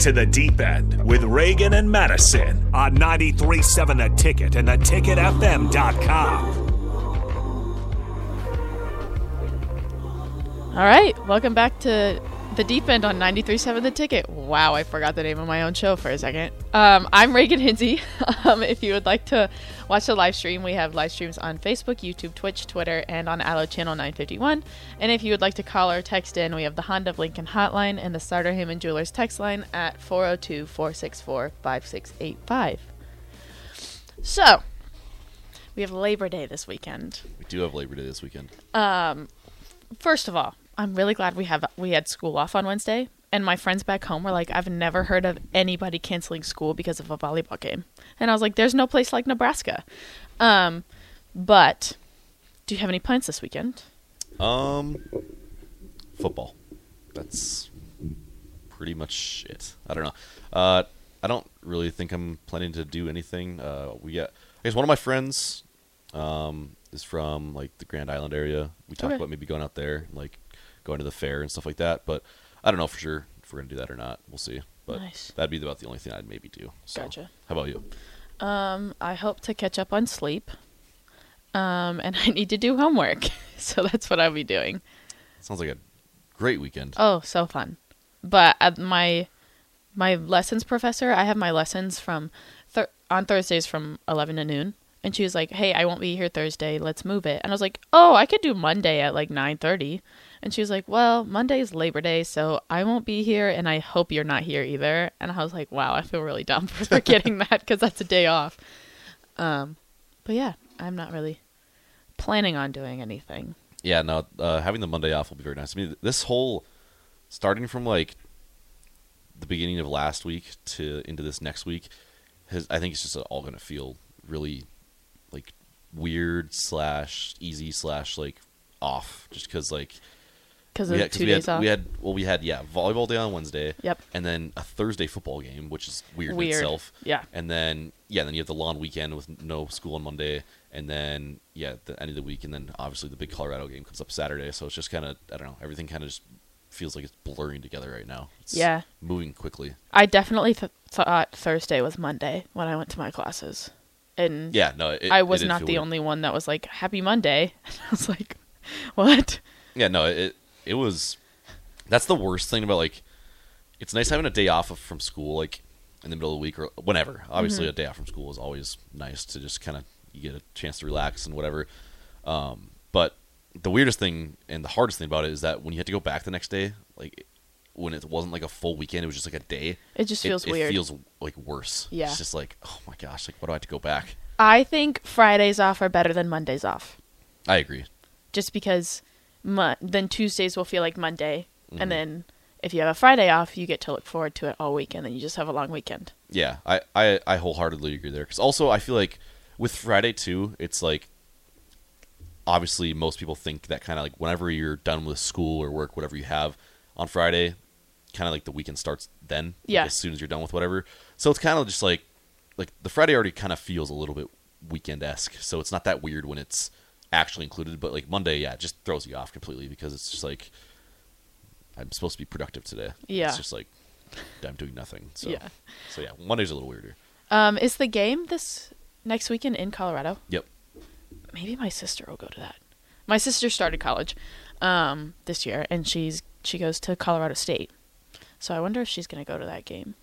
to the deep end with Reagan and Madison on 93.7 The Ticket and theticketfm.com. All right, welcome back to the deep end on 93.7 The Ticket. Wow, I forgot the name of my own show for a second. Um, I'm Reagan Hinsey. Um, if you would like to watch the live stream, we have live streams on Facebook, YouTube, Twitch, Twitter, and on Allo Channel 951. And if you would like to call or text in, we have the Honda of Lincoln hotline and the Sartor Hamann Jewelers text line at 402 464 5685. So, we have Labor Day this weekend. We do have Labor Day this weekend. Um, first of all, I'm really glad we have we had school off on Wednesday. And my friends back home were like, I've never heard of anybody canceling school because of a volleyball game. And I was like, there's no place like Nebraska. Um, but do you have any plans this weekend? Um, football. That's pretty much it. I don't know. Uh, I don't really think I'm planning to do anything. Uh, we got. I guess one of my friends um, is from like the Grand Island area. We talked Okay. about maybe going out there, like going to the fair and stuff like that. But I don't know for sure if we're gonna do that or not. We'll see. But Nice. that'd be about the only thing I'd maybe do. So, Gotcha. How about you? Um, I hope to catch up on sleep. Um, and I need to do homework. so that's what I'll be doing. Sounds like a great weekend. Oh, so fun. But at my my lessons professor, I have my lessons from thir- on Thursdays from 11 to noon. And she was like, "Hey, I won't be here Thursday. Let's move it." And I was like, "Oh, I could do Monday at like 9:30." And she was like, "Well, Monday is Labor Day, so I won't be here and I hope you're not here either." And I was like, "Wow, I feel really dumb for forgetting that cuz that's a day off." Um, but yeah, I'm not really planning on doing anything. Yeah, no, uh, having the Monday off will be very nice. I mean, this whole starting from like the beginning of last week to into this next week, has, I think it's just all going to feel really weird slash easy slash like off, just because like Cuz we of two we days had, off. we had well we had yeah volleyball day on Wednesday. Yep. And then a Thursday football game, which is weird, Weird. in itself. Yeah. And then yeah, then you have the long weekend with no school on Monday, and then yeah, the end of the week, and then obviously the big Colorado game comes up Saturday. So it's just kind of I don't know, everything kind of just feels like it's blurring together right now. It's Yeah. moving quickly. I definitely th- thought Thursday was Monday when I went to my classes, and Yeah, no, it, I was not the weird. only one that was like Happy Monday. I was like, what? Yeah, no, it it was. That's the worst thing about like. It's nice having a day off of, from school, like in the middle of the week or whenever. Obviously, Mm-hmm. a day off from school is always nice to just kind of you get a chance to relax and whatever. Um, but the weirdest thing and the hardest thing about it is that when you had to go back the next day, like when it wasn't like a full weekend, it was just like a day. It just feels it, weird. It feels like worse. Yeah. it's just like oh my gosh, like what do I have to go back? I think Fridays off are better than Mondays off, I agree. just because mo- then Tuesdays will feel like Monday, Mm-hmm. and then if you have a Friday off, you get to look forward to it all week, and then you just have a long weekend. Yeah, I, I, I wholeheartedly agree there. Because also, I feel like with Friday too, it's like obviously most people think that kind of like whenever you're done with school or work, whatever you have on Friday, kind of like the weekend starts then. like, Yeah. as soon as you're done with whatever. So it's kind of just like like the Friday already kind of feels a little bit weekend esque. So it's not that weird when it's actually included. But like Monday, yeah, it just throws you off completely because it's just like I'm supposed to be productive today. Yeah. it's just like I'm doing nothing. So Yeah. so yeah, Monday's a little weirder. Um, is the game this next weekend in Colorado? Yep. maybe my sister will go to that. My sister started college um, this year, and she's she goes to Colorado State. So I wonder if she's gonna go to that game.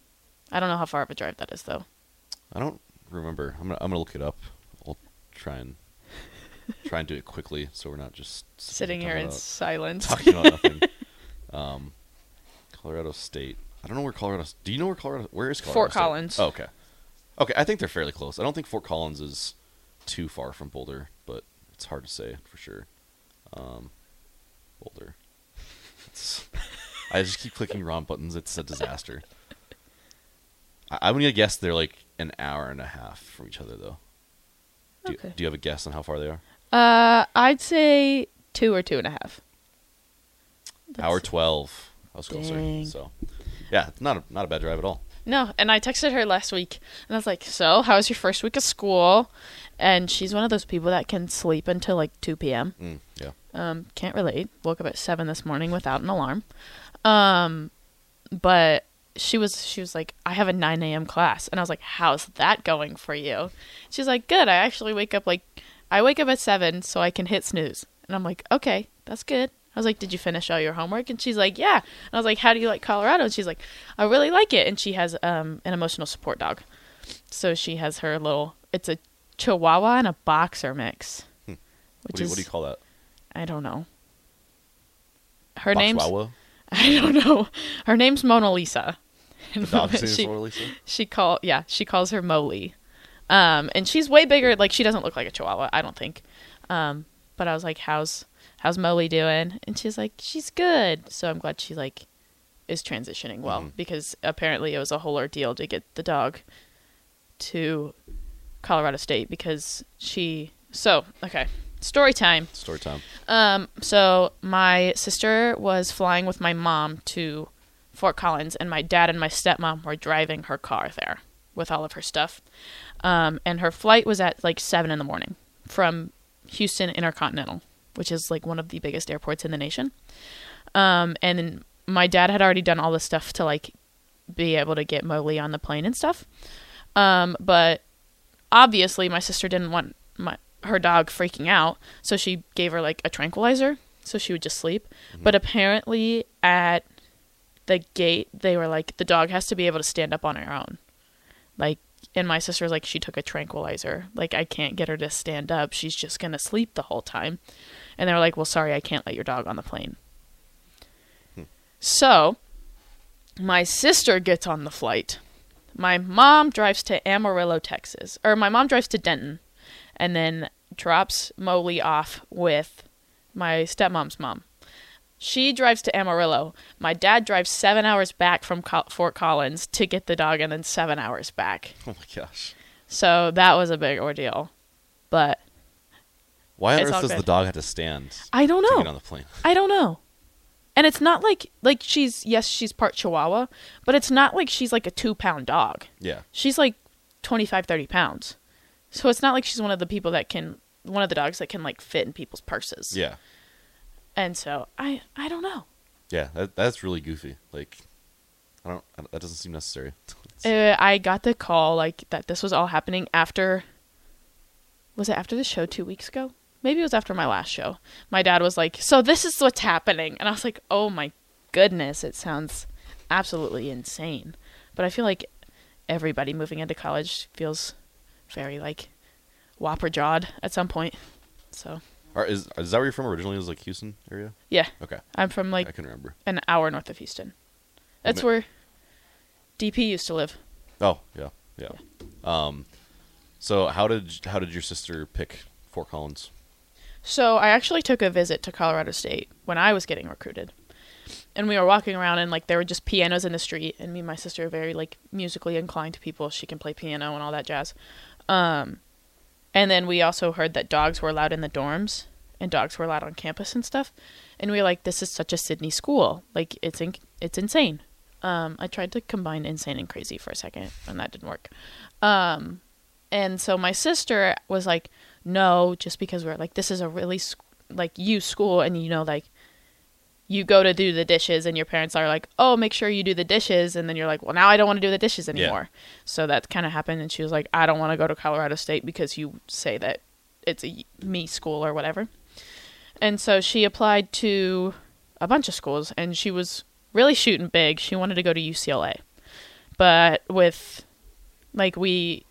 I don't know how far of a drive that is, though. I don't remember. I'm gonna, I'm gonna look it up. I'll try and try and do it quickly, so we're not just Sitting here in about- silence. talking about nothing. Um, Colorado State. I don't know where Colorado. Do you know where Colorado? Where is Colorado? Fort State? Collins. Oh, okay. Okay, I think they're fairly close. I don't think Fort Collins is too far from Boulder, but it's hard to say for sure. Um, Boulder. I just keep clicking wrong buttons. It's a disaster. I, I'm gonna guess they're like an hour and a half from each other, though. Do, Okay. do you have a guess on how far they are? Uh, I'd say two or two and a half. hour twelve. I was closer. So, yeah, not a, not a bad drive at all. No, and I texted her last week, and I was like, "So, how was your first week of school?" And she's one of those people that can sleep until like two p.m. Mm, yeah. Um, can't relate. Woke up at seven this morning without an alarm. Um, but she was she was like, I have a 9 a.m. class, and I was like, How's that going for you? She's like, Good. I actually wake up like I wake up at seven so I can hit snooze, and I'm like, Okay, that's good. I was like, Did you finish all your homework? And she's like, Yeah. And I was like, How do you like Colorado? And she's like, I really like it. And she has um an emotional support dog, so she has her little. It's a Chihuahua and a boxer mix, What which do, you, is what do you call that? I don't know. Her name's Boxwawa? I don't know. Her name's Mona Lisa. The dog's name is she, Mona Lisa? she call yeah, she calls her Molly. Um, and she's way bigger. Like she doesn't look like a Chihuahua, I don't think. Um, but I was like, "How's how's Molly doing?" And she's like, "She's good." So I'm glad she like is transitioning well Mhm. because apparently it was a whole ordeal to get the dog to Colorado State because she. So okay, story time. Story time. Um, so my sister was flying with my mom to Fort Collins, and my dad and my stepmom were driving her car there with all of her stuff. Um, and her flight was at like seven in the morning from Houston Intercontinental, which is like one of the biggest airports in the nation. Um, and then my dad had already done all the stuff to like be able to get Molly on the plane and stuff. Um, but obviously my sister didn't want my her dog freaking out, so she gave her like a tranquilizer so she would just sleep. Mm-hmm. But apparently at the gate they were like the dog has to be able to stand up on her own. Like and my sister was like she took a tranquilizer. Like I can't get her to stand up. She's just going to sleep the whole time. And they were like, "Well, sorry, I can't let your dog on the plane." Hmm. So, my sister gets on the flight. My mom drives to Amarillo, Texas. Or my mom drives to Denton and then drops Molly off with my stepmom's mom. She drives to Amarillo. My dad drives seven hours back from Col- Fort Collins to get the dog and then seven hours back. Oh my gosh. So that was a big ordeal. But Why on earth does the dog have to stand I don't know. get on the plane? I don't know. And it's not like like she's yes she's part Chihuahua, but it's not like she's like a two pound dog. Yeah. She's like 25, 30 pounds. So it's not like she's one of the people that can one of the dogs that can like fit in people's purses. Yeah. And so I I don't know. Yeah. That, that's really goofy. Like, I don't, I don't- that doesn't seem necessary. Uh, I got the call like that this was all happening after was it after the show 2 weeks ago? Maybe it was after my last show. My dad was like, "So this is what's happening." And I was like, "Oh my goodness, it sounds absolutely insane." But I feel like everybody moving into college feels very like whopper jawed at some point. So, Are, is, is that where you're from originally? Is like Houston area? yeah, Okay. I'm from like I can remember. an hour north of Houston. That's where DP used to live. Oh, yeah. Yeah. Um, so how did, how did your sister pick Fort Collins? So I actually took a visit to Colorado State when I was getting recruited. And we were walking around and like there were just pianos in the street and me and my sister are very like musically inclined to people. She can play piano and all that jazz. Um and then we also heard that dogs were allowed in the dorms and dogs were allowed on campus and stuff. And we were like this is such a Sydney school. Like it's in- it's insane. Um I tried to combine insane and crazy for a second and that didn't work. Um and so my sister was like no just because we're like this is a really sc- like you school and you know like you go to do the dishes and your parents are like oh make sure you do the dishes. And then you're like well now i don't want to do the dishes anymore. So that kind of happened and she was like i don't want to go to colorado state because you say that it's a me school or whatever. And so she applied to a bunch of schools and she was really shooting big. She wanted to go to ucla but with like we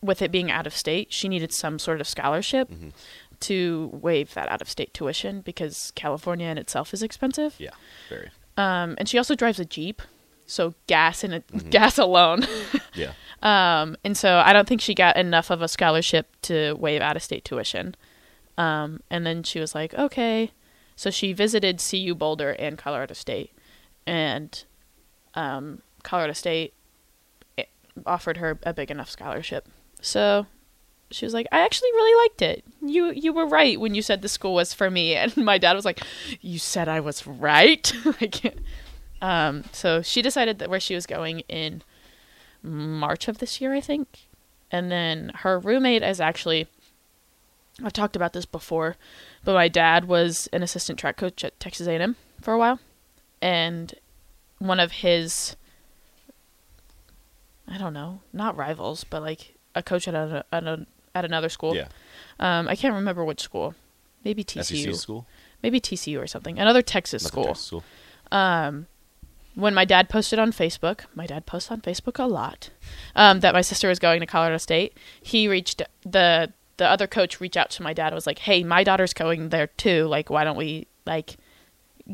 with it being out of state she needed some sort of scholarship. Mhm. To waive that out of state tuition because california in itself is expensive Yeah. Very. um, and she also drives a jeep so gas and gas alone Yeah. um, and so I don't think she got enough of a scholarship to waive out of state tuition. Um, and then she was like, okay. So she visited CU Boulder and Colorado State. And um, Colorado State eh, offered her a big enough scholarship. So she was like, I actually really liked it. You you were right when you said the school was for me. And my dad was like, You said I was right? um, so she decided that where she was going in March of this year, I think. And then her roommate is actually I've talked about this before, but my dad was an assistant track coach at Texas A&M for a while, and one of his I don't know, not rivals, but like a coach at a, at, a, at another school. Yeah. Um, I can't remember which school. Maybe TCU. SEC school. Maybe TCU or something. Another Texas Another school. Texas school. when my dad posted on Facebook, my dad posts on Facebook a lot, um, that my sister was going to Colorado State. He reached the the other coach reached out to my dad and was like, "Hey, my daughter's going there too. Like, why don't we like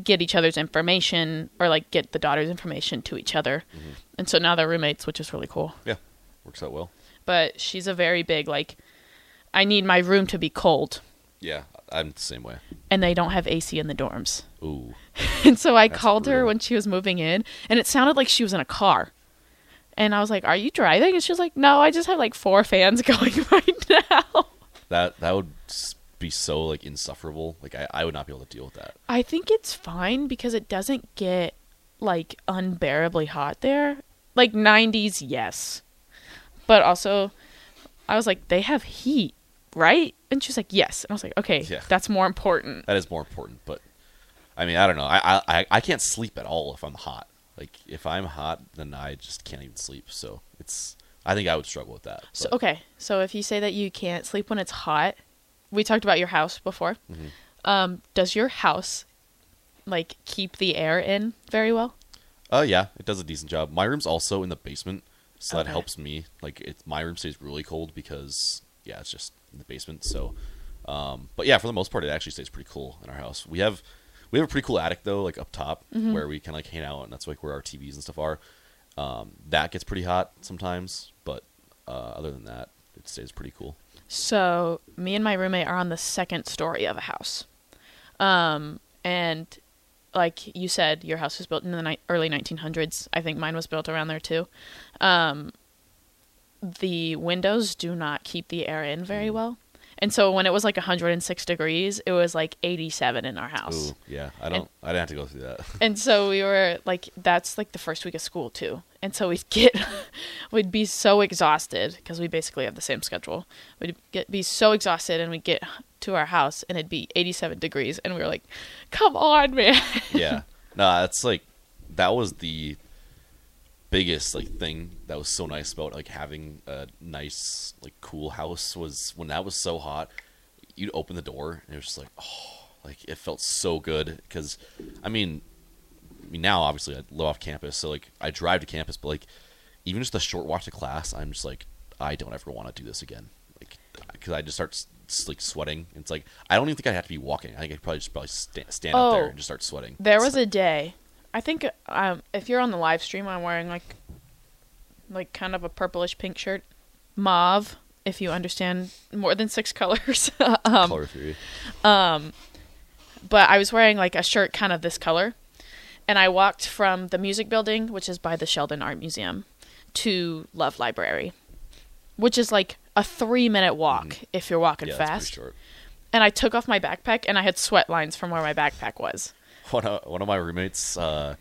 get each other's information or like get the daughter's information to each other?" And so now they're roommates, which is really cool. Yeah, works out well. But she's a very big like, I need my room to be cold, Yeah, I'm the same way. and they don't have AC in the dorms. Ooh, And so I That's called her when she was moving in, and it sounded like she was in a car. And I was like, "Are you driving?" And she was like, "No, I just have like four fans going right now." that that would be so like insufferable. Like I, I would not be able to deal with that. I think it's fine because it doesn't get like unbearably hot there. Like 90s, yes. But also I was like, "They have heat, right?" And she's like, "Yes." And I was like, "Okay, Yeah. that's more important." That is more important. But I mean, I don't know. I I I can't sleep at all if I'm hot. Like if I'm hot, then I just can't even sleep. So it's. I think I would struggle with that. So okay, so if you say that you can't sleep when it's hot, we talked about your house before. Mm-hmm. Um, does your house like keep the air in very well? Uh, yeah, it does a decent job. My room's also in the basement, so that helps me. Like, it, my room stays really cold because, yeah, it's just in the basement. So, um, but yeah, for the most part, it actually stays pretty cool in our house. We have we have a pretty cool attic though, like up top Mm-hmm. where we can like hang out, and that's like where our TVs and stuff are. Um, that gets pretty hot sometimes, but uh, other than that, it stays pretty cool. So me and my roommate are on the second story of a house, um, and like you said, your house was built in the ni- early 1900s. I think mine was built around there too. Um, the windows do not keep the air in very mm. well, and so when it was like 106 degrees, it was like 87 in our house. Ooh, yeah, I don't. I didn't have to go through that. And so we were like, that's like the first week of school too. And so we'd get, we'd be so exhausted because we basically have the same schedule. We'd get be so exhausted, and we'd get to our house, and it'd be 87 degrees, and we were like, "Come on, man!" yeah no that's like that was the biggest like thing that was so nice about like having a nice like cool house was when that was so hot you'd open the door and it was just like oh like it felt so good. Because i mean i mean now obviously i live off campus so like i drive to campus but like even just a short walk to class i'm just like i don't ever want to do this again. Like because i just start like sweating. It's like i don't even think i have to be walking. I think i'd probably just probably sta- stand up there Oh. and just start sweating. There It's was a day, I think, um, if you're on the live stream, I'm wearing like, like kind of a purplish pink shirt, mauve, if you understand more than six colors. um, color theory but I was wearing like a shirt kind of this color. And I walked from the music building, which is by the Sheldon Art Museum, to Love Library, which is like a three minute walk if you're walking Mm-hmm. yeah, fast. And I took off my backpack and I had sweat lines from where my backpack was. One of, one of my roommates, uh,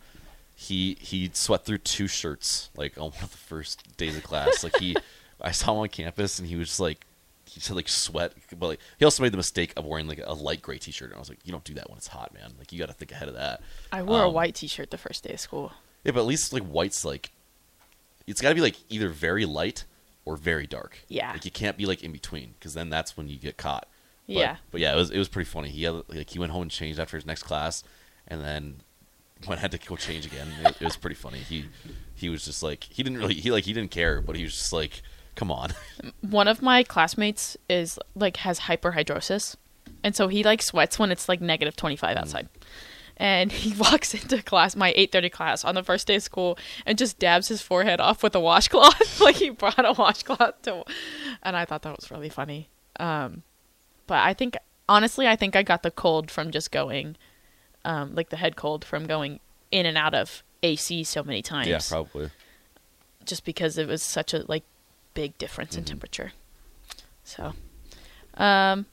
he he sweat through two shirts like on one of the first days of class. like he, I saw him on campus and he was just like, he said like sweat, but like he also made the mistake of wearing like a light gray T-shirt. And I was like, you don't do that when it's hot, man. Like you got to think ahead of that. I wore a Um, white t shirt the first day of school. Yeah, but at least like white's like, it's got to be like either very light or very dark. Yeah. like you can't be like in between because then that's when you get caught. But, Yeah. but yeah, it was it was pretty funny. He had like he went home and changed after his next class, and then when I had to go change again. It, it was pretty funny. He he was just like he didn't really he like he didn't care, but he was just like, come on. One of my classmates is like has hyperhidrosis. And so he like sweats when it's like negative 25 outside. And he walks into class, my 8:30 class on the first day of school and just dabs his forehead off with a washcloth. like he brought a washcloth to and I thought that was really funny. Um but I think honestly I think I got the cold from just going um like the head cold from going in and out of AC so many times yeah, probably. just because it was such a like big difference Mm-hmm. in temperature. So, um,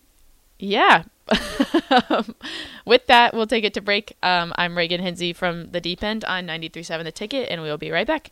yeah. With that, we'll take it to break. Um, I'm Reagan Hinsey from the Deep End on 93.7 The Ticket, and we'll be right back.